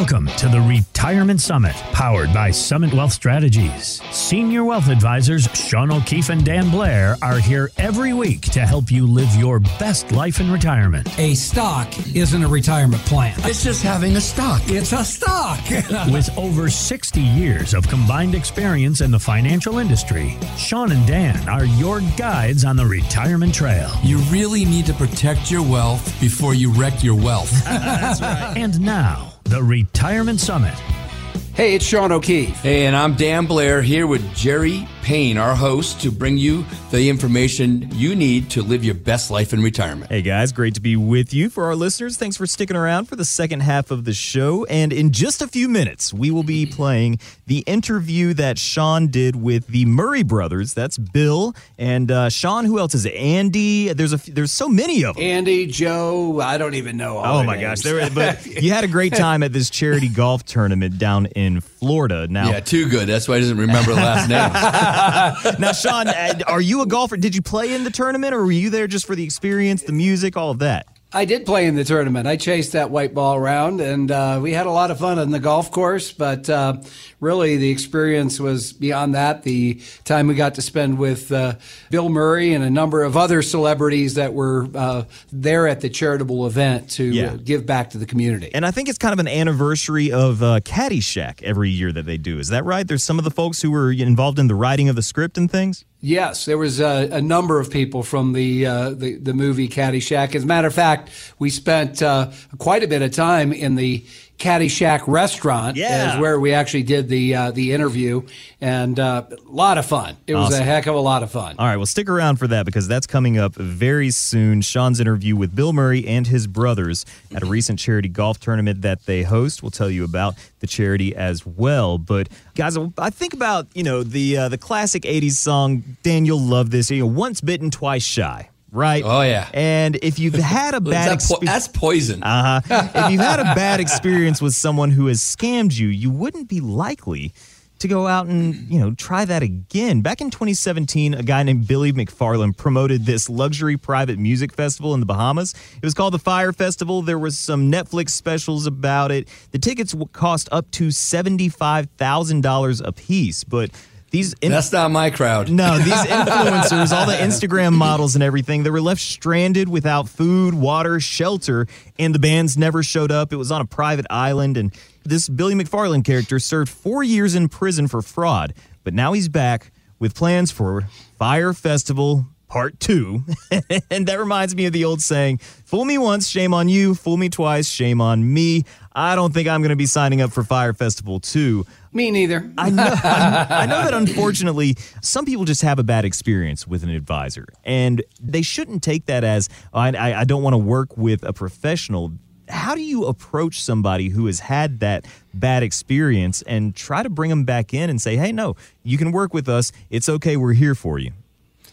Welcome to the Retirement Summit, powered by Summit Wealth Strategies. Senior wealth advisors Shawn O'Keefe and Dan Blair are here every week to help you live your best life in retirement. A stock isn't a retirement plan. It's just having a stock. It's a stock. With over 60 years of combined experience in the financial industry, Shawn and Dan are your guides on the retirement trail. You really need to protect your wealth before you wreck your wealth. That's right. And now, the Retirement Summit. Hey, it's Shawn O'Keefe. Hey, and I'm Dan Blair here with Jerry Payne, our host, to bring you the information you need to live your best life in retirement. Hey guys, great to be with you. For our listeners, thanks for sticking around for the second half of the show. And in just a few minutes, we will be playing the interview that Shawn did with the Murray brothers. That's Bill and uh, Shawn. Who else is it? Andy. There's a there's so many of them. Andy, Joe. I don't even know. oh my names. gosh, there. But you had a great time at this charity golf tournament down in Florida. Now, yeah, too good. That's why he doesn't remember the last name. now, Shawn, uh, are you a golfer? Did you play in the tournament, or were you there just for the experience, the music, all of that? I did play in the tournament. I chased that white ball around, and uh, we had a lot of fun on the golf course. But uh, really, the experience was beyond that. The time we got to spend with uh, Bill Murray and a number of other celebrities that were uh, there at the charitable event to yeah. give back to the community. And I think it's kind of an anniversary of uh, Caddyshack every year that they do. Is that right? There's some of the folks who were involved in the writing of the script and things. Yes, there was a, a, number of people from the, uh, the, the movie Caddyshack. As a matter of fact, we spent uh, quite a bit of time in the Caddyshack restaurant yeah. is where we actually did the uh, the interview, and uh, a lot of fun. It was a heck of a lot of fun. All right, well, stick around for that because that's coming up very soon. Shawn's interview with Bill Murray and his brothers at a recent charity golf tournament that they host. We'll tell you about the charity as well. But guys, I think about you know the uh, the classic '80s song. Daniel love this. You know, once bitten, twice shy right? Oh yeah. And if you've had a bad experience, po- that's poison. Uh huh. if you've had a bad experience with someone who has scammed you, you wouldn't be likely to go out and you know try that again. Back in 2017, a guy named Billy McFarland promoted this luxury private music festival in the Bahamas. It was called the Fyre Festival. There was some Netflix specials about it. The tickets cost up to seventy-five thousand dollars a piece, but these in- that's not my crowd. No, these influencers, all the Instagram models and everything, they were left stranded without food, water, shelter, and the bands never showed up. It was on a private island, and this Billy McFarland character served four years in prison for fraud, but now he's back with plans for Fyre Festival Part Two, and that reminds me of the old saying: "Fool me once, shame on you; fool me twice, shame on me." I don't think I'm going to be signing up for Fyre Festival 2. Me neither. I know, I know that unfortunately, some people just have a bad experience with an advisor, and they shouldn't take that as oh, I, I don't want to work with a professional. How do you approach somebody who has had that bad experience and try to bring them back in and say, hey, no, you can work with us. It's okay. We're here for you.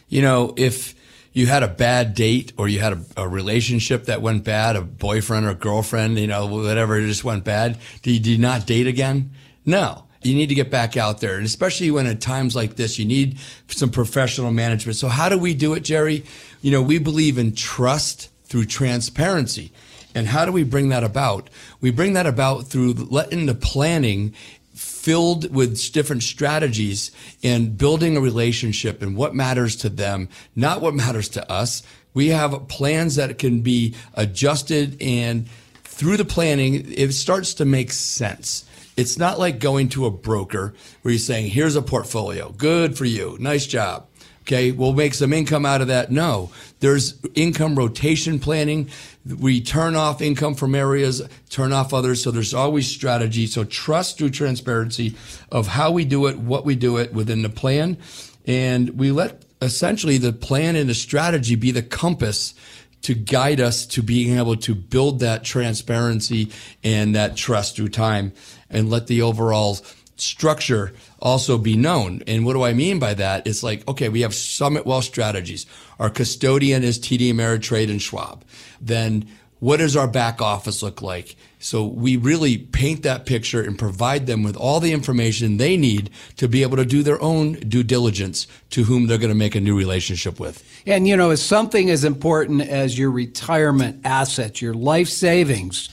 You know, if you had a bad date or you had a, a, relationship that went bad, a boyfriend or girlfriend, you know, whatever just went bad, do you, do you not date again? No. You need to get back out there. And especially when at times like this, you need some professional management. So how do we do it, Jerry? You know, we believe in trust through transparency. And how do we bring that about? We bring that about through letting the planning filled with different strategies and building a relationship and what matters to them, not what matters to us. We have plans that can be adjusted and through the planning, it starts to make sense. It's not like going to a broker where you're saying, here's a portfolio. Good for you. Nice job. Okay. We'll make some income out of that. No, there's income rotation planning. We turn off income from areas, turn off others. So there's always strategy. So trust through transparency of how we do it, what we do it within the plan. And we let essentially the plan and the strategy be the compass to guide us to being able to build that transparency and that trust through time and let the overall structure also be known. And what do I mean by that? It's like, okay, we have Summit Wealth Strategies. Our custodian is TD Ameritrade and Schwab. Then what does our back office look like? So we really paint that picture and provide them with all the information they need to be able to do their own due diligence to whom they're going to make a new relationship with. And you know, as something as important as your retirement assets, your life savings,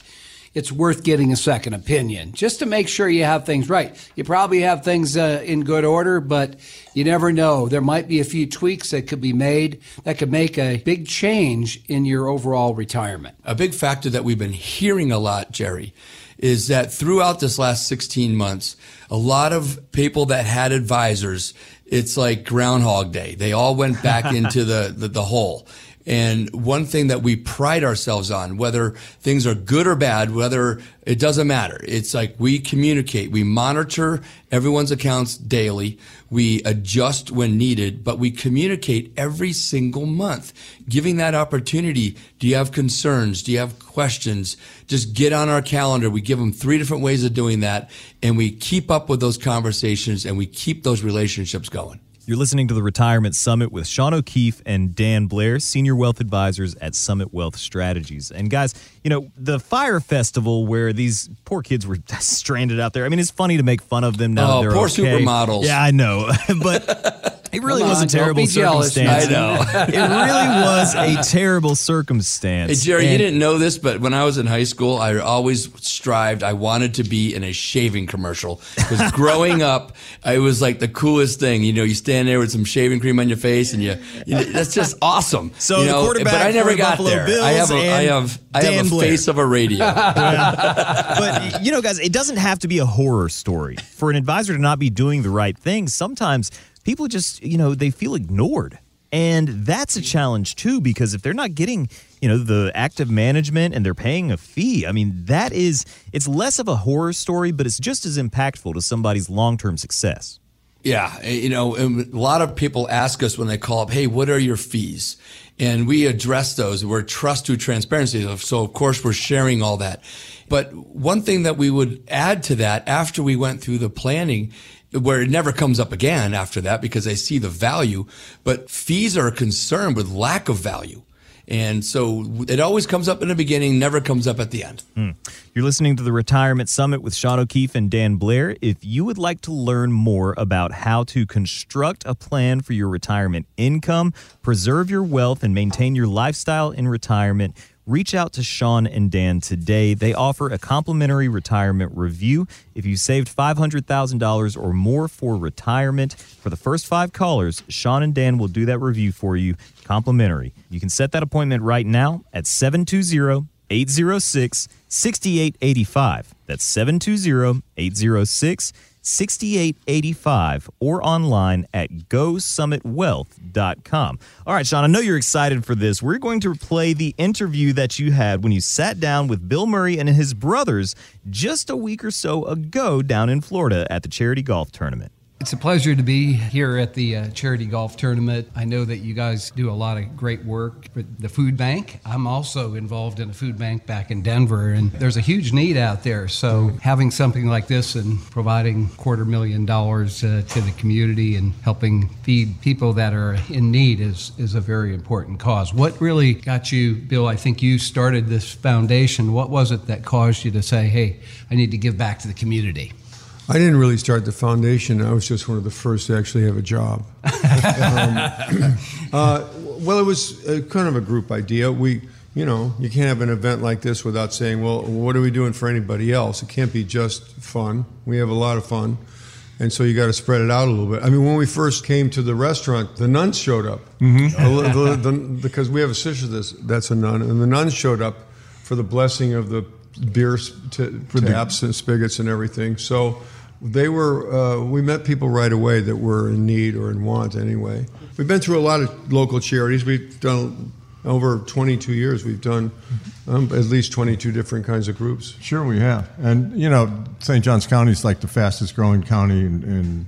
it's worth getting a second opinion just to make sure you have things right. You probably have things uh, in good order, but you never know. There might be a few tweaks that could be made that could make a big change in your overall retirement. A big factor that we've been hearing a lot, Jerry, is that throughout this last 16 months, a lot of people that had advisors, it's like Groundhog Day. They all went back into the, the, the hole. And one thing that we pride ourselves on, whether things are good or bad, whether it doesn't matter. It's like we communicate, we monitor everyone's accounts daily. We adjust when needed, but we communicate every single month, giving that opportunity. Do you have concerns? Do you have questions? Just get on our calendar. We give them three different ways of doing that and we keep up with those conversations and we keep those relationships going. You're listening to the Retirement Summit with Shawn O'Keefe and Dan Blair, Senior Wealth Advisors at Summit Wealth Strategies. And guys, you know, the Fyre Festival where these poor kids were stranded out there. I mean, it's funny to make fun of them now. Oh, they're poor okay. supermodels. Yeah, I know. but it really Come was on, a terrible don't be jealous, circumstance. I know. it really was a terrible circumstance. Hey, Jerry, you didn't know this, but when I was in high school, I always strived. I wanted to be in a shaving commercial because growing up, it was like the coolest thing. You know, you stand there with some shaving cream on your face, and you, you know, that's just awesome. So you the know, quarterback but I never for got Buffalo there. Bills I have a, I and have, I have Dan a Blair. face of a radio. but you know, guys, it doesn't have to be a horror story for an advisor to not be doing the right thing. Sometimes people just, you know, they feel ignored. And that's a challenge too, because if they're not getting, you know, the active management and they're paying a fee, I mean, that is, it's less of a horror story, but it's just as impactful to somebody's long term success. Yeah, eh, you know, and a lot of people ask us when they call up, "Hey, what are your fees?" And we address those. We're trust to transparency, so of course we're sharing all that. But one thing that we would add to that after we went through the planning, where it never comes up again after that because they see the value, but fees are concerned with lack of value. And so it always comes up in the beginning, never comes up at the end. Hmm. You're listening to the Retirement Summit with Shawn O'Keefe and Dan Blair. If you would like to learn more about how to construct a plan for your retirement income, preserve your wealth, and maintain your lifestyle in retirement, reach out to Shawn and Dan today. They offer a complimentary retirement review. If you saved $500,000 or more for retirement, for the first five callers, Shawn and Dan will do that review for you complimentary. You can set that appointment right now at 720 806 6885. That's 720 806 6885 or online at gosummitwealth.com. All right, Shawn, I know you're excited for this. We're going to play the interview that you had when you sat down with Bill Murray and his brothers just a week or so ago down in Florida at the charity golf tournament. It's a pleasure to be here at the uh, charity golf tournament. I know that you guys do a lot of great work for the food bank. I'm also involved in a food bank back in Denver, and there's a huge need out there. So, having something like this and providing quarter million dollars uh, to the community and helping feed people that are in need is, is a very important cause. What really got you, Bill? I think you started this foundation. What was it that caused you to say, hey, I need to give back to the community? I didn't really start the foundation. I was just one of the first to actually have a job. um, uh, well, it was a, kind of a group idea. We, you know, you can't have an event like this without saying, well, what are we doing for anybody else? It can't be just fun. We have a lot of fun. And so you got to spread it out a little bit. I mean, when we first came to the restaurant, the nuns showed up. Mm-hmm. the, the, the, because we have a sister that's, that's a nun, and the nuns showed up for the blessing of the beer t- taps and spigots and everything. So they were uh, we met people right away that were in need or in want anyway we've been through a lot of local charities we've done over 22 years we've done um, at least 22 different kinds of groups Sure, we have. And, you know, St. Johns County is like the fastest growing county in, in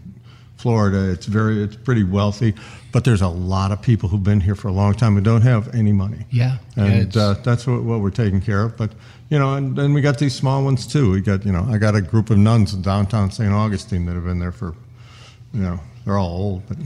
Florida. It's very, it's pretty wealthy, but there's a lot of people who've been here for a long time who don't have any money. Yeah. And it's- uh, that's what, what we're taking care of. But, you know, and then we got these small ones too. We got, you know, I got a group of nuns in downtown St. Augustine that have been there for, you know, they're all old, but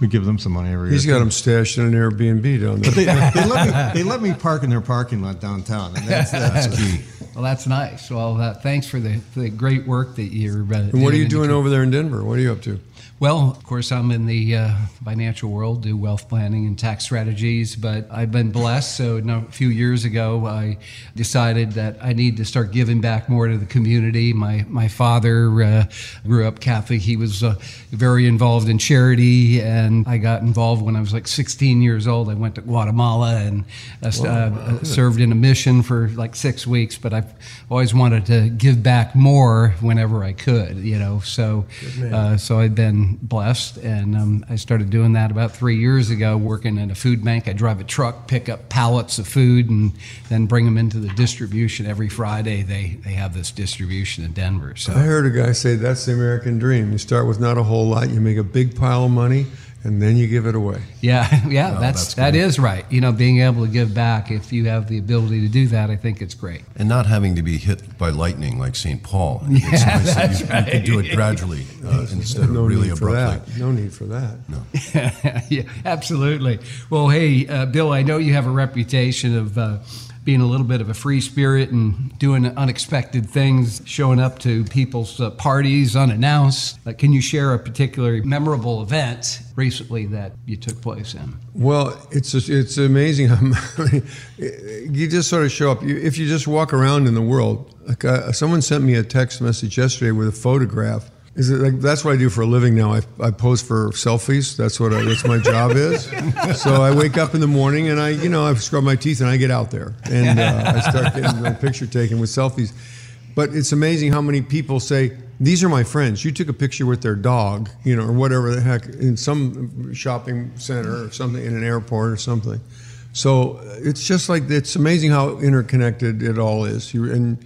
we give them some money every He's year. He's got them stashed in an Airbnb down there. They, they let me, they let me park in their parking lot downtown, and that's, that's key. Well, that's nice. Well, uh, thanks for the, the great work that you're. Uh, And what are you doing over there in Denver? What are you up to? Well, of course, I'm in the uh, financial world, do wealth planning and tax strategies, but I've been blessed. So, no, a few years ago, I decided that I need to start giving back more to the community. My, my father uh, grew up Catholic. He was uh, very involved in charity, and I got involved when I was like 16 years old. I went to Guatemala and uh, uh, served in a mission for like six weeks, but I've always wanted to give back more whenever I could, you know. So, uh, so I've been blessed, and um, I started doing that about three years ago, working in a food bank. I drive a truck, pick up pallets of food, and then bring them into the distribution every Friday. They they have this distribution in Denver. So I heard a guy say that's the American dream. You start with not a whole lot, you make a big pile of money, and then you give it away. yeah, yeah, that's, that's that great. is right. You know, being able to give back if you have the ability to do that, I think it's great. And not having to be hit by lightning like St. Paul. it's nice that you, you can do it gradually uh, instead of No really need for abruptly. that. No need for that. No. yeah, absolutely. Well, hey, uh, Bill, I know you have a reputation of uh, being a little bit of a free spirit and doing unexpected things, showing up to people's uh, parties unannounced. Uh, can you share a particular memorable event recently that you took place in? Well, it's it's amazing you just sort of show up. You, if you just walk around in the world, like uh, someone sent me a text message yesterday with a photograph. Is it like that's what I do for a living now? I, I pose for selfies. That's what I, that's my job is. So I wake up in the morning and I you know I scrub my teeth and I get out there and uh, I start getting my picture taken with selfies. But it's amazing how many people say, These are my friends. You took a picture with their dog, you know, or whatever the heck, in some shopping center or something, in an airport or something. So uh, it's just like, it's amazing how interconnected it all is. You, and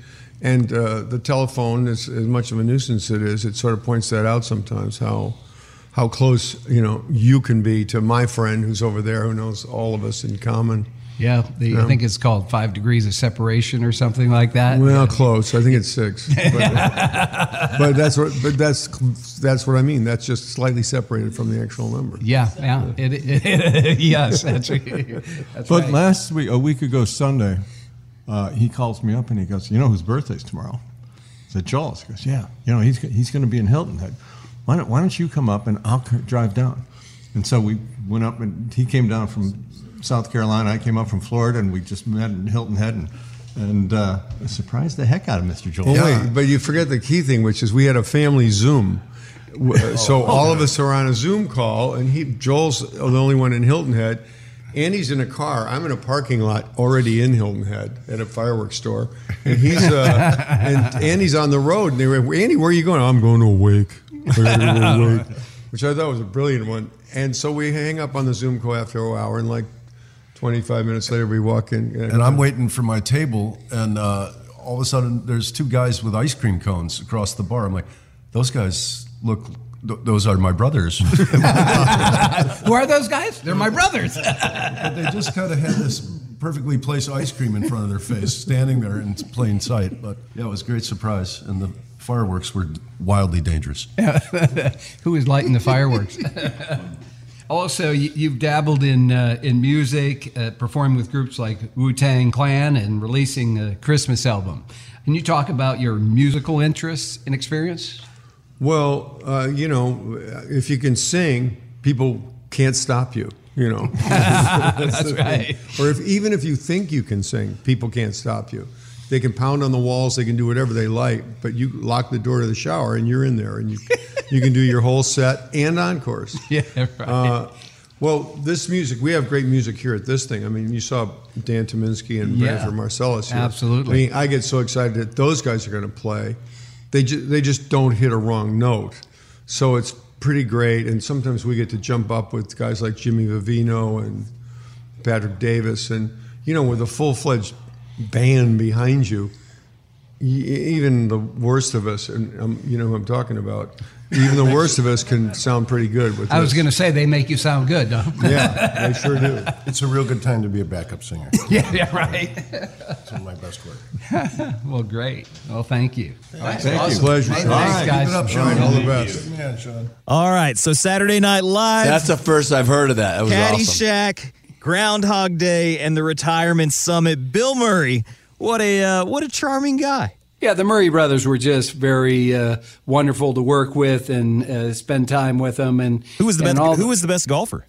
and uh, the telephone, is, as much of a nuisance it is, it sort of points that out sometimes, how how close, you know, you can be to my friend who's over there who knows all of us in common. Yeah, the, I think it's called Five Degrees of Separation or something like that. Well, close. I think it's six. But, but that's what. But that's that's what I mean. That's just slightly separated from the actual number. yeah, yeah. It, it, yes, that's, that's But right. last week, a week ago Sunday, uh, he calls me up and he goes, "You know whose birthday's tomorrow?" I said, "Joel's." He goes, "Yeah, you know he's he's going to be in Hilton Head. Why don't Why don't you come up and I'll drive down?" And so we went up and he came down from South Carolina. I came up from Florida and we just met in Hilton Head and and uh, surprised the heck out of Mr. Joel. Oh wait, but you forget the key thing, which is we had a family Zoom. W- Oh, So all of us are on a Zoom call, and he Joel's the only one in Hilton Head. Andy's in a car. I'm in a parking lot already in Hilton Head at a fireworks store, and he's uh, and Andy's on the road. And they were, Andy, where are you going? I'm going to a wake. Go to a wake," which I thought was a brilliant one. And so we hang up on the Zoom call after an hour, and like 25 minutes later, we walk in. And I'm waiting for my table, and uh, all of a sudden, there's two guys with ice cream cones across the bar. I'm like, those guys look. Th- Those are my brothers. Who are those guys? They're my brothers. But they just kind of had this perfectly placed ice cream in front of their face, standing there in plain sight. But yeah, it was a great surprise, and the fireworks were wildly dangerous. Who is lighting the fireworks? also, you, you've dabbled in uh, in music, uh, performing with groups like Wu Tang Clan, and releasing a Christmas album. Can you talk about your musical interests and experience? Well, uh, you know, if you can sing, people can't stop you. You know, that's right. Or if even if you think you can sing, people can't stop you. They can pound on the walls, they can do whatever they like, but you lock the door to the shower and you're in there, and you you can do your whole set and encores. Yeah, right. Uh, well, this music, we have great music here at this thing. I mean, you saw Dan Tyminski and Yeah. Branford Marsalis. Here. Absolutely. I mean, I get so excited that those guys are going to play. They ju- they just don't hit a wrong note, so it's pretty great. And sometimes we get to jump up with guys like Jimmy Vivino and Patrick Davis, and you know, with a full fledged band behind you, even the worst of us, and um, you know who I'm talking about. Even the worst of us can sound pretty good with. I was going to say they make you sound good, no? Yeah, they sure do. It's a real good time to be a backup singer. yeah, yeah, right. It's my best work. well, great. Well, thank you. Thank you. Pleasure. Hey, All thanks, right. guys. Keep it up, All Shawn. all the best. Good man, Shawn. All right, so Saturday Night Live, That's the first I've heard of that. That was awesome. Caddyshack, Groundhog Day, and the Retirement Summit. Bill Murray, what a uh, what a charming guy. Yeah, the Murray brothers were just very uh, wonderful to work with and uh, spend time with them. And Who was the best? all Who was the best golfer?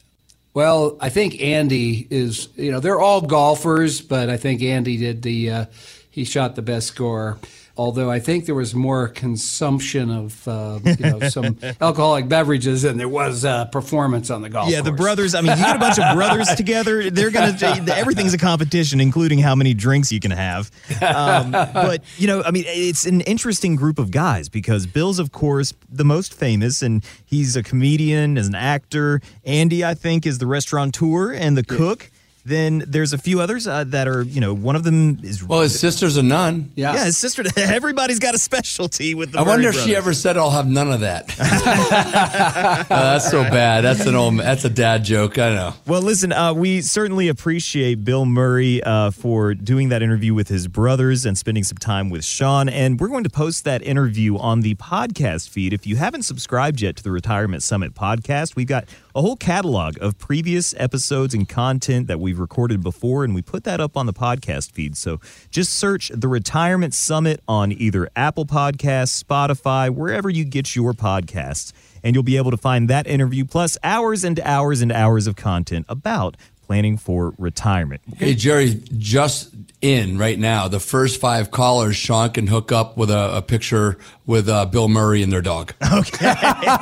Well, I think Andy is. You know, they're all golfers, but I think Andy did the. Uh, he shot the best score. Although I think there was more consumption of uh, you know some alcoholic beverages than there was uh, performance on the golf. Yeah, the brothers. I mean, you get a bunch of brothers together. They're gonna. Everything's a competition, including how many drinks you can have. Um, but you know, I mean, it's an interesting group of guys because Bill's, of course, the most famous, and he's a comedian, as an actor. Andy, I think, is the restaurateur and the cook. Then there's a few others uh, that are, you know, one of them is. Well, his sister's a nun. Yeah. yeah, his sister. Everybody's got a specialty with the. I wonder Murray if she ever said, "I'll have none of that." Uh, that's so bad. That's an old. That's a dad joke. I know. Well, listen, uh, we certainly appreciate Bill Murray uh, for doing that interview with his brothers and spending some time with Shawn. And we're going to post that interview on the podcast feed. If you haven't subscribed yet to the Retirement Summit podcast, we've got a whole catalog of previous episodes and content that we've recorded before, and we put that up on the podcast feed. So just search the Retirement Summit on either Apple Podcasts, Spotify, wherever you get your podcasts and you'll be able to find that interview plus hours and hours and hours of content about planning for retirement. Hey Jerry, just in right now, the first five callers, Shawn can hook up with a, a picture with uh, Bill Murray and their dog. Okay.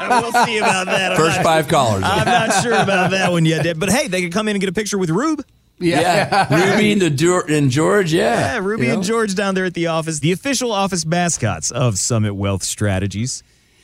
we'll see about that. I'm First not- five callers. I'm not sure about that one yet, but hey, they can come in and get a picture with Rube. yeah, Ruby and the Dur- and George. Yeah, Yeah, Ruby You and? George down there at the office, the official office mascots of Summit Wealth Strategies.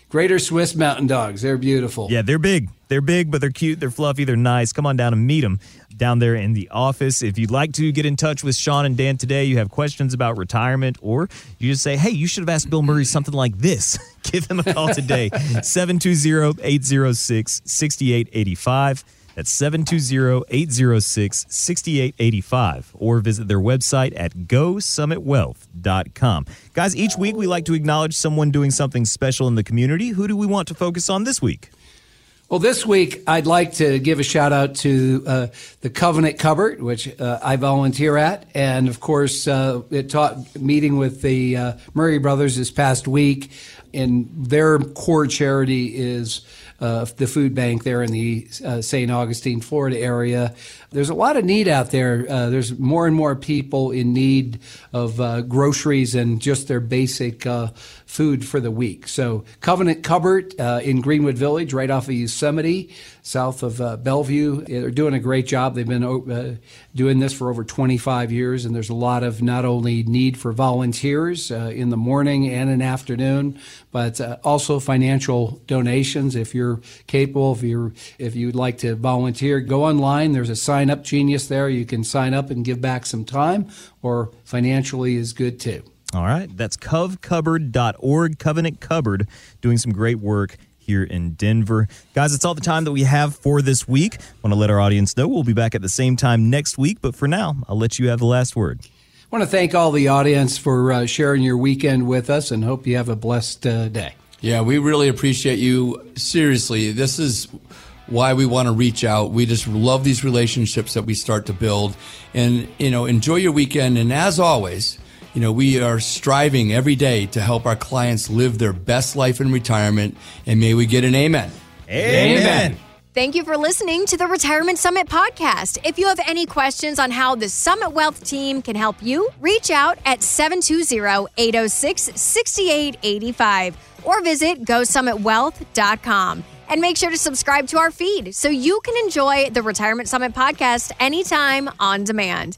Greater Swiss Mountain Dogs. They're beautiful. Yeah, they're big. They're big, but they're cute. They're fluffy. They're nice. Come on down and meet them down there in the office. If you'd like to get in touch with Shawn and Dan today, you have questions about retirement, or you just say, hey, you should have asked Bill Murray something like this. Give him a call today, 720 806 6885. That's 720 806 6885. Or visit their website at gosummitwealth.com. Guys, each week we like to acknowledge someone doing something special in the community. Who do we want to focus on this week? Well, this week I'd like to give a shout out to uh, the Covenant Cupboard, which uh, I volunteer at, and of course, uh, it taught meeting with the uh, Murray brothers this past week, and their core charity is uh, the food bank there in the uh, St. Augustine, Florida area. There's a lot of need out there. Uh, there's more and more people in need of uh, groceries and just their basic uh, food for the week. So, Covenant Cupboard uh, in Greenwood Village, right off of Yosemite, south of uh, Bellevue. They're doing a great job. They've been uh, doing this for over 25 years, and there's a lot of not only need for volunteers uh, in the morning and in afternoon, but uh, also financial donations. If you're capable, if you if you'd like to volunteer, go online. There's a sign up genius there. You can sign up and give back some time, or financially is good too. All right, that's covcupboard.org, Covenant Cupboard, doing some great work here in Denver. Guys, it's all the time that we have for this week. Want to let our audience know we'll be back at the same time next week, but for now, I'll let you have the last word. I want to thank all the audience for uh, sharing your weekend with us and hope you have a blessed uh, day. Yeah, we really appreciate you. Seriously, this is why we want to reach out. We just love these relationships that we start to build. And, you know, enjoy your weekend. And as always, you know, we are striving every day to help our clients live their best life in retirement. And may we get an amen. Amen. Thank you for listening to the Retirement Summit podcast. If you have any questions on how the Summit Wealth team can help you, reach out at 720-806-6885 or visit gosummitwealth.com. And make sure to subscribe to our feed so you can enjoy the Retirement Summit podcast anytime on demand.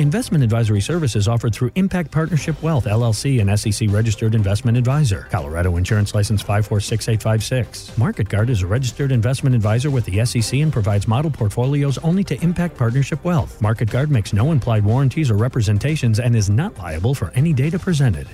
Investment advisory services offered through Impact Partnership Wealth, LLC, an SEC registered investment advisor. Colorado Insurance License 546856. MarketGuard is a registered investment advisor with the SEC and provides model portfolios only to Impact Partnership Wealth. MarketGuard makes no implied warranties or representations and is not liable for any data presented.